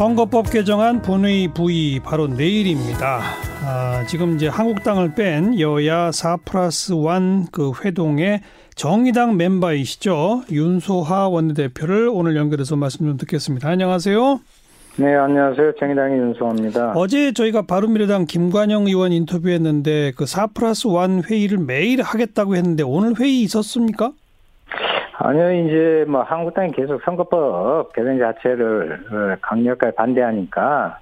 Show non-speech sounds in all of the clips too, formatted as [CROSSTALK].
선거법 개정안 본회의 부의 바로 내일입니다. 아, 지금 이제 한국당을 뺀 여야 4 플러스 1그 회동의 정의당 멤버이시죠. 윤소하 원내대표를 오늘 연결해서 말씀 좀 듣겠습니다. 안녕하세요. 네, 안녕하세요. 정의당의 윤소호입니다. 어제 저희가 바른미래당 김관영 의원 인터뷰했는데 그4 플러스 1 회의를 매일 하겠다고 했는데 오늘 회의 있었습니까? 아니요, 이제 뭐 한국당이 계속 선거법 개정 자체를 강력하게 반대하니까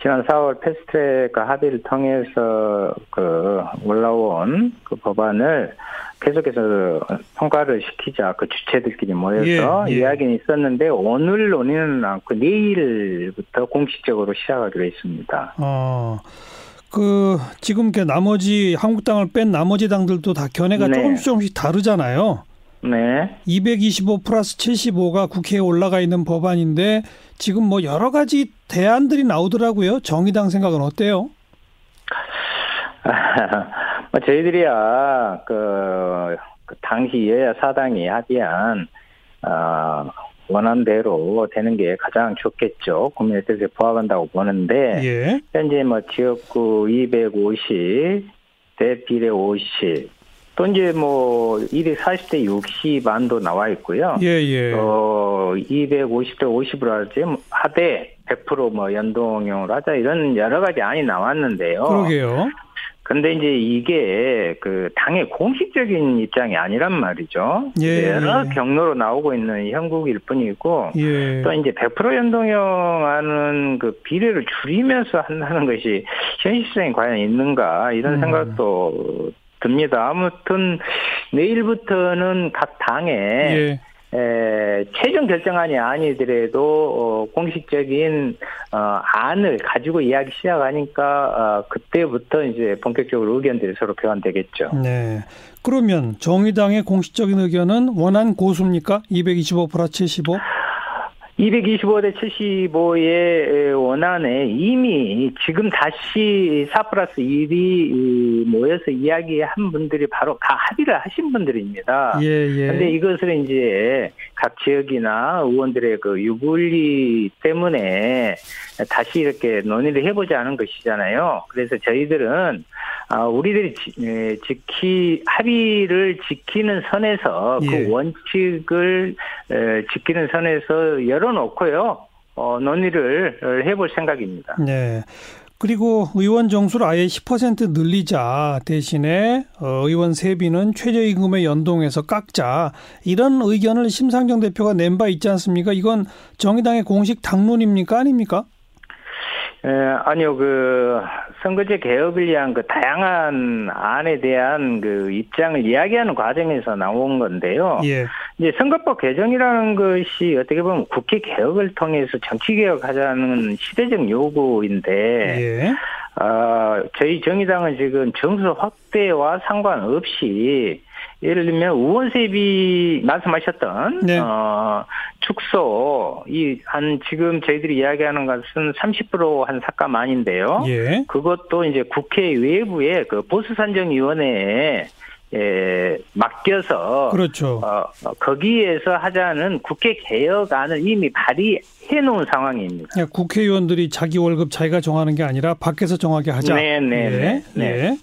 지난 4월 패스트트랙 합의를 통해서 그 올라온 그 법안을 계속해서 통과를 시키자 그 주체들끼리 모여서 예, 예. 이야기는 있었는데 오늘 논의는 않고 내일부터 공식적으로 시작하기로 했습니다. 어. 그 지금 그 나머지 한국당을 뺀 나머지 당들도 다 견해가 네. 조금씩 조금씩 다르잖아요. 네. 225 플러스 75가 국회에 올라가 있는 법안인데 지금 뭐 여러 가지 대안들이 나오더라고요. 정의당 생각은 어때요? [LAUGHS] 뭐 저희들이야 그, 그 당시 여야 사당이 합의한 어, 원안대로 되는 게 가장 좋겠죠. 국민의 뜻에 부합한다고 보는데 예. 현재 뭐 지역구 250 대비례 50 또 이제 뭐 240대 60만도 나와 있고요. 예, 예. 어 250대 50으로 하지 하되 100%뭐 연동형으로 하자 이런 여러 가지 안이 나왔는데요. 그러게요. 근데 이제 이게 그 당의 공식적인 입장이 아니란 말이죠. 예. 여러 경로로 나오고 있는 형국일 뿐이고 예. 또 이제 100% 연동형 하는 그 비례를 줄이면서 한다는 것이 현실성이 과연 있는가 이런 음. 생각도 듭니다. 아무튼 내일부터는 각 당에 예. 에, 최종 결정안이 아니더라도 어, 공식적인 어, 안을 가지고 이야기 시작하니까 어, 그때부터 이제 본격적으로 의견들이 서로 교환되겠죠. 네. 그러면 정의당의 공식적인 의견은 원안 고수입니까? 225 플러스 75? 225대 75의 원안에 이미 지금 다시 4 플러스 1이 모여서 이야기한 분들이 바로 다 합의를 하신 분들입니다. 예, 예. 근데 이것을 이제 각 지역이나 의원들의 그 유불리 때문에 다시 이렇게 논의를 해보자는 것이잖아요. 그래서 저희들은 아, 우리들이 지, 키 합의를 지키는 선에서 그 예. 그 원칙을 에, 지키는 선에서 열어놓고요. 어, 논의를 해볼 생각입니다. 네. 그리고 의원 정수를 아예 10% 늘리자 대신에 어, 의원 세비는 최저임금에 연동해서 깎자 이런 의견을 심상정 대표가 낸 바 있지 않습니까? 이건 정의당의 공식 당론입니까 아닙니까? 에, 아니요, 그, 선거제 개혁을 위한 그 다양한 안에 대한 그 입장을 이야기하는 과정에서 나온 건데요. 예. 이제 선거법 개정이라는 것이 어떻게 보면 국회 개혁을 통해서 정치 개혁하자는 시대적 요구인데, 예. 어, 저희 정의당은 지금 정수 확대와 상관없이 예를 들면 우원세비 말씀하셨던 네. 어, 축소 이 한 지금 저희들이 이야기하는 것은 30%한 삭감 아닌데요. 예. 그것도 이제 국회 외부의 그 보수산정위원회에 에, 맡겨서 그렇죠. 어, 거기에서 하자는 국회 개혁안을 이미 발의해 놓은 상황입니다. 국회의원들이 자기 월급 자기가 정하는 게 아니라 밖에서 정하게 하자. 네, 네, 네. 네. 네.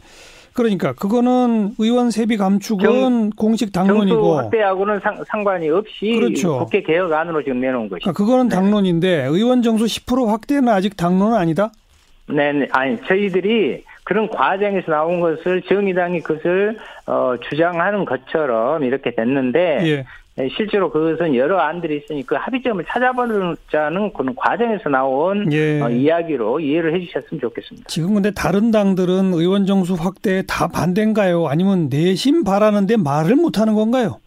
그러니까 그거는 의원 세비 감축은 정, 공식 당론이고 확대하고는 상, 관이 없이 그렇죠. 국회 개혁 안으로 지금 내놓은 것이죠. 그러니까 그거는 네. 당론인데 의원 정수 10% 확대는 아직 당론은 아니다. 네, 네, 아니 저희들이 그런 과정에서 나온 것을 정의당이 그것을 어, 주장하는 것처럼 이렇게 됐는데 예. 네, 실제로 그것은 여러 안들이 있으니 그 합의점을 찾아보자는 그런 과정에서 나온 예. 어, 이야기로 이해를 해주셨으면 좋겠습니다. 지금 근데 다른 당들은 의원 정수 확대에 다 반대인가요? 아니면 내심 바라는데 말을 못하는 건가요?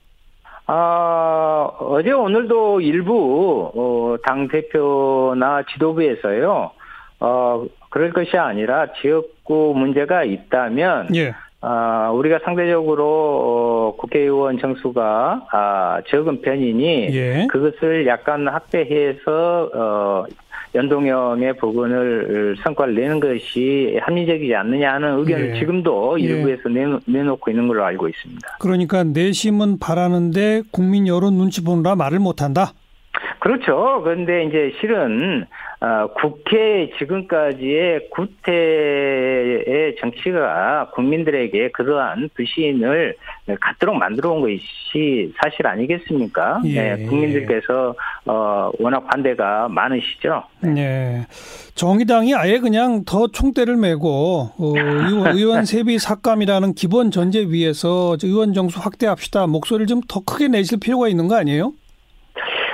아, 어제 오늘도 일부 어, 당 대표나 지도부에서요. 어, 그럴 것이 아니라 지역구 문제가 있다면 예. 아, 우리가 상대적으로 어, 국회의원 정수가 아, 적은 편이니 예. 그것을 약간 확대해서 어, 연동형의 부분을 성과를 내는 것이 합리적이지 않느냐 하는 의견을 예. 지금도 예. 일부에서 내놓, 내놓고 있는 걸로 알고 있습니다. 그러니까 내심은 바라는데 국민 여론 눈치 보느라 말을 못한다. 그렇죠. 그런데 이제 실은 어, 국회 지금까지의 구태의 정치가 국민들에게 그러한 불신을 갖도록 만들어 온 것이 사실 아니겠습니까? 예. 네, 국민들께서 어, 워낙 반대가 많으시죠. 네. 네. 정의당이 아예 그냥 더 총대를 메고 어, [LAUGHS] 의원 세비 삭감이라는 기본 전제 위에서 의원 정수 확대합시다 목소리를 좀 더 크게 내실 필요가 있는 거 아니에요?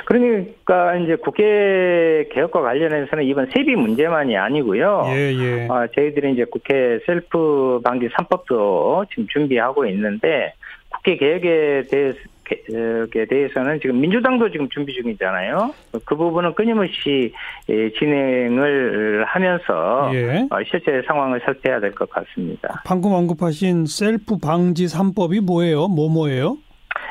그러니까 이제 국회 개혁과 관련해서는 이번 세비 문제만이 아니고요. 예, 예. 어, 저희들이 이제 국회 셀프 방지 3법도 지금 준비하고 있는데 국회 개혁에 대해서 에 대해서는 지금 민주당도 지금 준비 중이잖아요. 그 부분은 끊임없이 예, 진행을 하면서 예. 어, 실제 상황을 살펴야 될 것 같습니다. 방금 언급하신 셀프 방지 3법이 뭐예요? 뭐 뭐예요?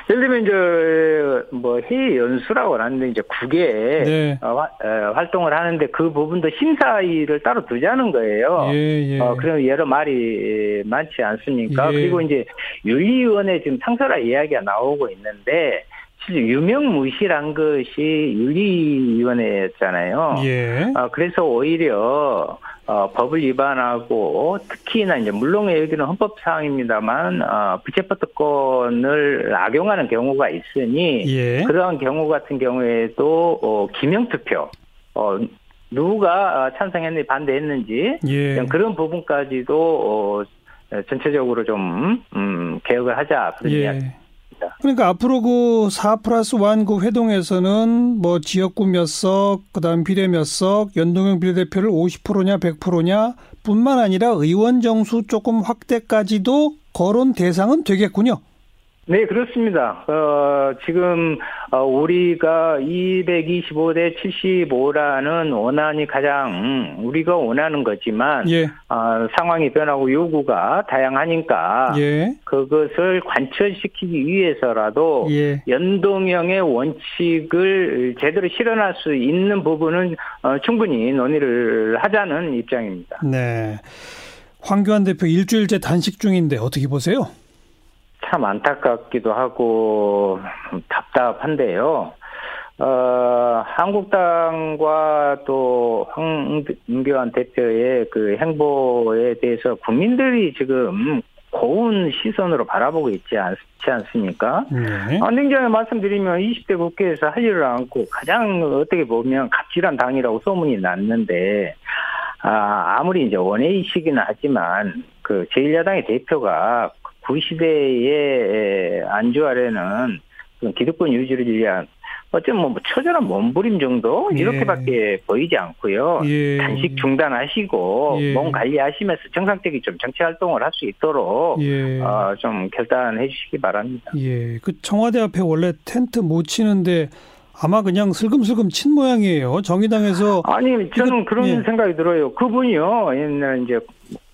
예를 들면 이제 뭐 회의 연수라고 하는데 이제 국외에 네. 어, 어, 활동을 하는데 그 부분도 심사위를 따로 두자는 거예요. 예, 예. 어, 그럼 여러 말이 많지 않습니까? 예. 그리고 이제 윤리위원회 지금 상설화 이야기가 나오고 있는데 유명무실한 것이 윤리위원회였잖아요. 예. 어, 그래서 오히려 어, 법을 위반하고 특히나 이제 물론 여기는 헌법 사항입니다만 어, 부채법 특권을 악용하는 경우가 있으니 예. 그러한 경우 같은 경우에도 어, 기명 투표 어, 누가 어, 찬성했는지 반대했는지 예. 그런 부분까지도 어, 전체적으로 좀 음, 개혁을 하자 그런 예. 이야기. 있습니다. 그러니까 앞으로 그 4 플러스 1그 회동에서는 뭐 지역구 몇 석, 그 다음 비례 몇 석, 연동형 비례대표를 50%냐 100%냐 뿐만 아니라 의원 정수 조금 확대까지도 거론 대상은 되겠군요. 네, 그렇습니다. 어, 지금, 어, 우리가 225대 75라는 원안이 가장 우리가 원하는 거지만, 예. 어, 상황이 변하고 요구가 다양하니까, 예. 그것을 관철시키기 위해서라도, 예. 연동형의 원칙을 제대로 실현할 수 있는 부분은 어, 충분히 논의를 하자는 입장입니다. 네. 황교안 대표 일주일째 단식 중인데 어떻게 보세요? 참 안타깝기도 하고 답답한데요. 어, 한국당과 또 황은교안 대표의 그 행보에 대해서 국민들이 지금 고운 시선으로 바라보고 있지 않지 않습니까? 네. 아, 냉정하게 말씀드리면 20대 국회에서 할 일을 않고 가장 어떻게 보면 갑질한 당이라고 소문이 났는데 아, 아무리 이제 원회의시기는 하지만 그 제1야당의 대표가 구시대에 안주하려는 기득권 유지를 위한 어쩌면 뭐 처절한 몸부림 정도 예. 이렇게밖에 보이지 않고요. 예. 단식 중단하시고 예. 몸 관리하시면서 정상적인 좀 정치 활동을 할 수 있도록 예. 어, 좀 결단해 주시기 바랍니다. 예, 그 청와대 앞에 원래 텐트 못 치는데 아마 그냥 슬금슬금 친 모양이에요. 정의당에서 아니 저는 그런 예. 생각이 들어요. 그분이요 옛날 이제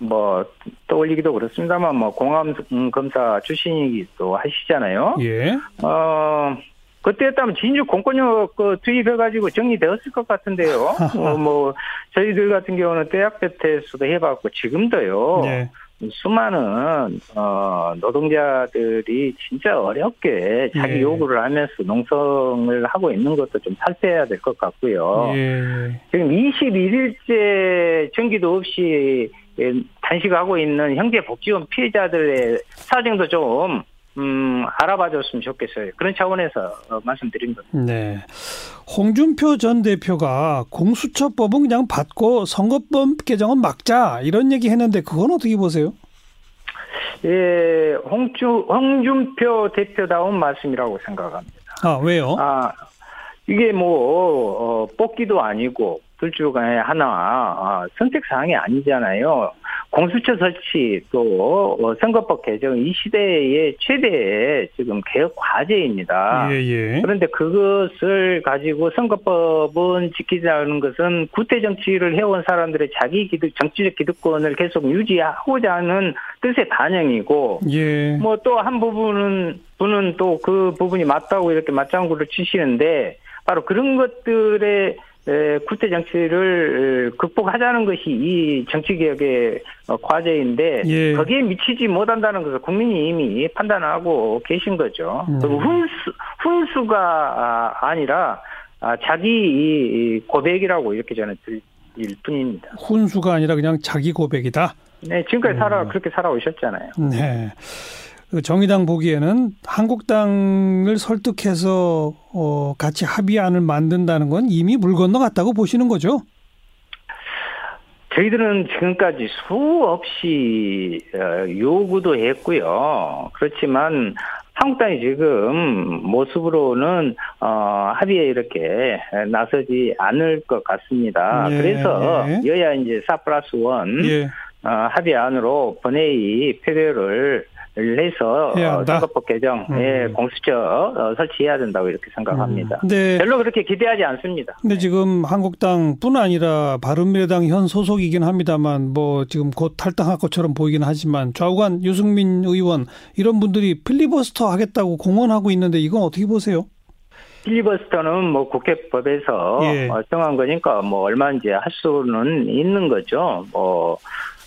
뭐 떠올리기도 그렇습니다만 뭐 공암 검사 출신이기도 하시잖아요. 예. 어 그때였다면 진주 공권력 그 투입해가지고 정리되었을 것 같은데요. [LAUGHS] 어, 뭐 저희들 같은 경우는 대학 배태수도 해봤고 지금도요. 네. 수많은 어 노동자들이 진짜 어렵게 자기 예. 요구를 하면서 농성을 하고 있는 것도 좀 살펴야 될 것 같고요. 예. 지금 21일째 전기도 없이 단식하고 있는 형제복지원 피해자들의 사정도 좀 음, 알아봐줬으면 좋겠어요. 그런 차원에서 어, 말씀드린 겁니다. 네. 홍준표 전 대표가 공수처법은 그냥 받고 선거법 개정은 막자 이런 얘기 했는데 그건 어떻게 보세요? 예, 홍주, 홍준표 대표다운 말씀이라고 생각합니다. 아, 왜요? 아, 이게 뭐, 어, 뽑기도 아니고, 둘 중에 하나, 아, 선택 사항이 아니잖아요. 공수처 설치 또 어, 선거법 개정 이 시대의 최대 지금 개혁 과제입니다. 예, 예. 그런데 그것을 가지고 선거법은 지키자는 것은 구태 정치를 해온 사람들의 자기 기득 정치적 기득권을 계속 유지하고자 하는 뜻의 반영이고 예. 뭐또 한 부분은 분은 또 그 부분이 맞다고 이렇게 맞장구를 치시는데 바로 그런 것들의 구태 정치를 극복하자는 것이 이 정치 개혁의 어, 과제인데 예. 거기에 미치지 못한다는 것을 국민이 이미 판단하고 계신 거죠. 네. 훈수 훈수가 아, 아니라 아, 자기 고백이라고 이렇게 저는 들릴 뿐입니다. 훈수가 아니라 그냥 자기 고백이다. 네, 지금까지 살아 그렇게 살아오셨잖아요. 네. 그 정의당 보기에는 한국당을 설득해서 어, 같이 합의안을 만든다는 건 이미 물 건너갔다고 보시는 거죠? 저희들은 지금까지 수없이 어, 요구도 했고요. 그렇지만 한국당이 지금 모습으로는 어, 합의에 이렇게 나서지 않을 것 같습니다. 예, 그래서 예. 여야 이제 4 플러스 1 예. 어, 합의안으로 본회의 표결을 해서 어, 선거법 개정에 음. 예, 공수처 어, 설치해야 된다고 이렇게 생각합니다. 음. 네. 별로 그렇게 기대하지 않습니다. 근데 지금 한국당뿐 아니라 바른미래당 현 소속이긴 합니다만 뭐 지금 곧 탈당할 것처럼 보이긴 하지만 좌우간 유승민 의원 이런 분들이 필리버스터 하겠다고 공언하고 있는데 이건 어떻게 보세요? 필리버스터는 뭐 국회법에서 예. 정한 거니까 뭐 얼마인지 할 수는 있는 거죠. 뭐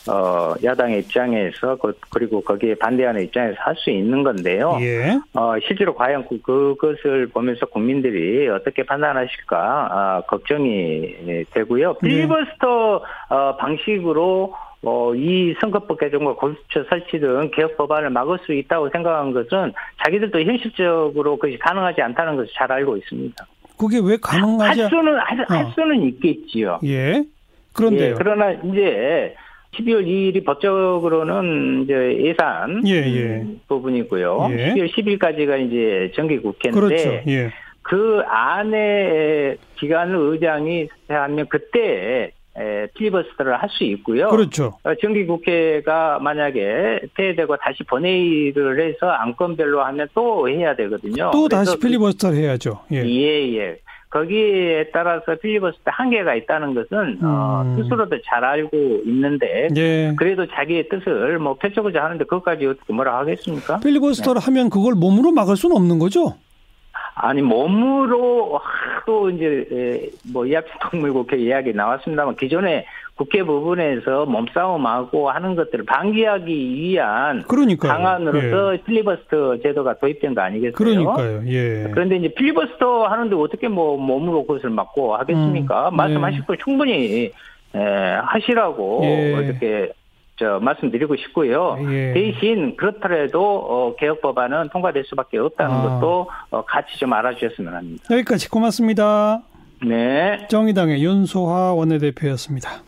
어, 야당의 입장에서 그, 그리고 거기에 반대하는 입장에서 할 수 있는 건데요. 예. 어, 실제로 과연 그, 그것을 보면서 국민들이 어떻게 판단하실까 아, 걱정이 되고요. 네. 필리버스터 어, 방식으로 어, 이 선거법 개정과 공수처 설치 등 개혁 법안을 막을 수 있다고 생각한 것은 자기들도 현실적으로 그것이 가능하지 않다는 것을 잘 알고 있습니다. 그게 왜 가능하지? 할 수는 할, 할 어. 수는 있겠지요. 예. 그런데요. 예, 그러나 이제 12월 2일이 법적으로는 이제 예산 예, 예. 부분이고요. 예. 12월 10일까지가 이제 정기 국회인데 그렇죠. 예. 그 안에 기간을 의장이 하면 그때 필리버스터를 할 수 있고요. 그렇죠. 어, 정기 국회가 만약에 폐회되고 다시 본회의를 해서 안건별로 하면 또 해야 되거든요. 또 다시 필리버스터를 해야죠. 예, 예. 예. 거기에 따라서 필리버스터 한계가 있다는 것은 어, 음. 어, 스스로도 잘 알고 있는데 예. 그래도 자기의 뜻을 뭐 펼쳐보자 하는데 그것까지 어떻게 뭐라 하겠습니까? 필리버스터를 네. 하면 그걸 몸으로 막을 수는 없는 거죠? 아니 몸으로 또 이제 뭐 이합 동물국회 이야기 나왔습니다만 기존에 국회 부분에서 몸싸움하고 하는 것들을 방기하기 위한 그러니까요. 방안으로서 예. 필리버스터 제도가 도입된 거 아니겠어요? 그러니까요. 예. 그런데 이제 필리버스터 하는데 어떻게 뭐 몸으로 그것을 막고 하겠습니까? 음, 말씀하실 거 네. 충분히 에, 하시라고 예. 이렇게 저 말씀드리고 싶고요. 예. 대신 그렇더라도 어, 개혁 법안은 통과될 수밖에 없다는 아. 것도 어, 같이 좀 알아주셨으면 합니다. 여기까지 고맙습니다. 네. 정의당의 윤소화 원내대표였습니다.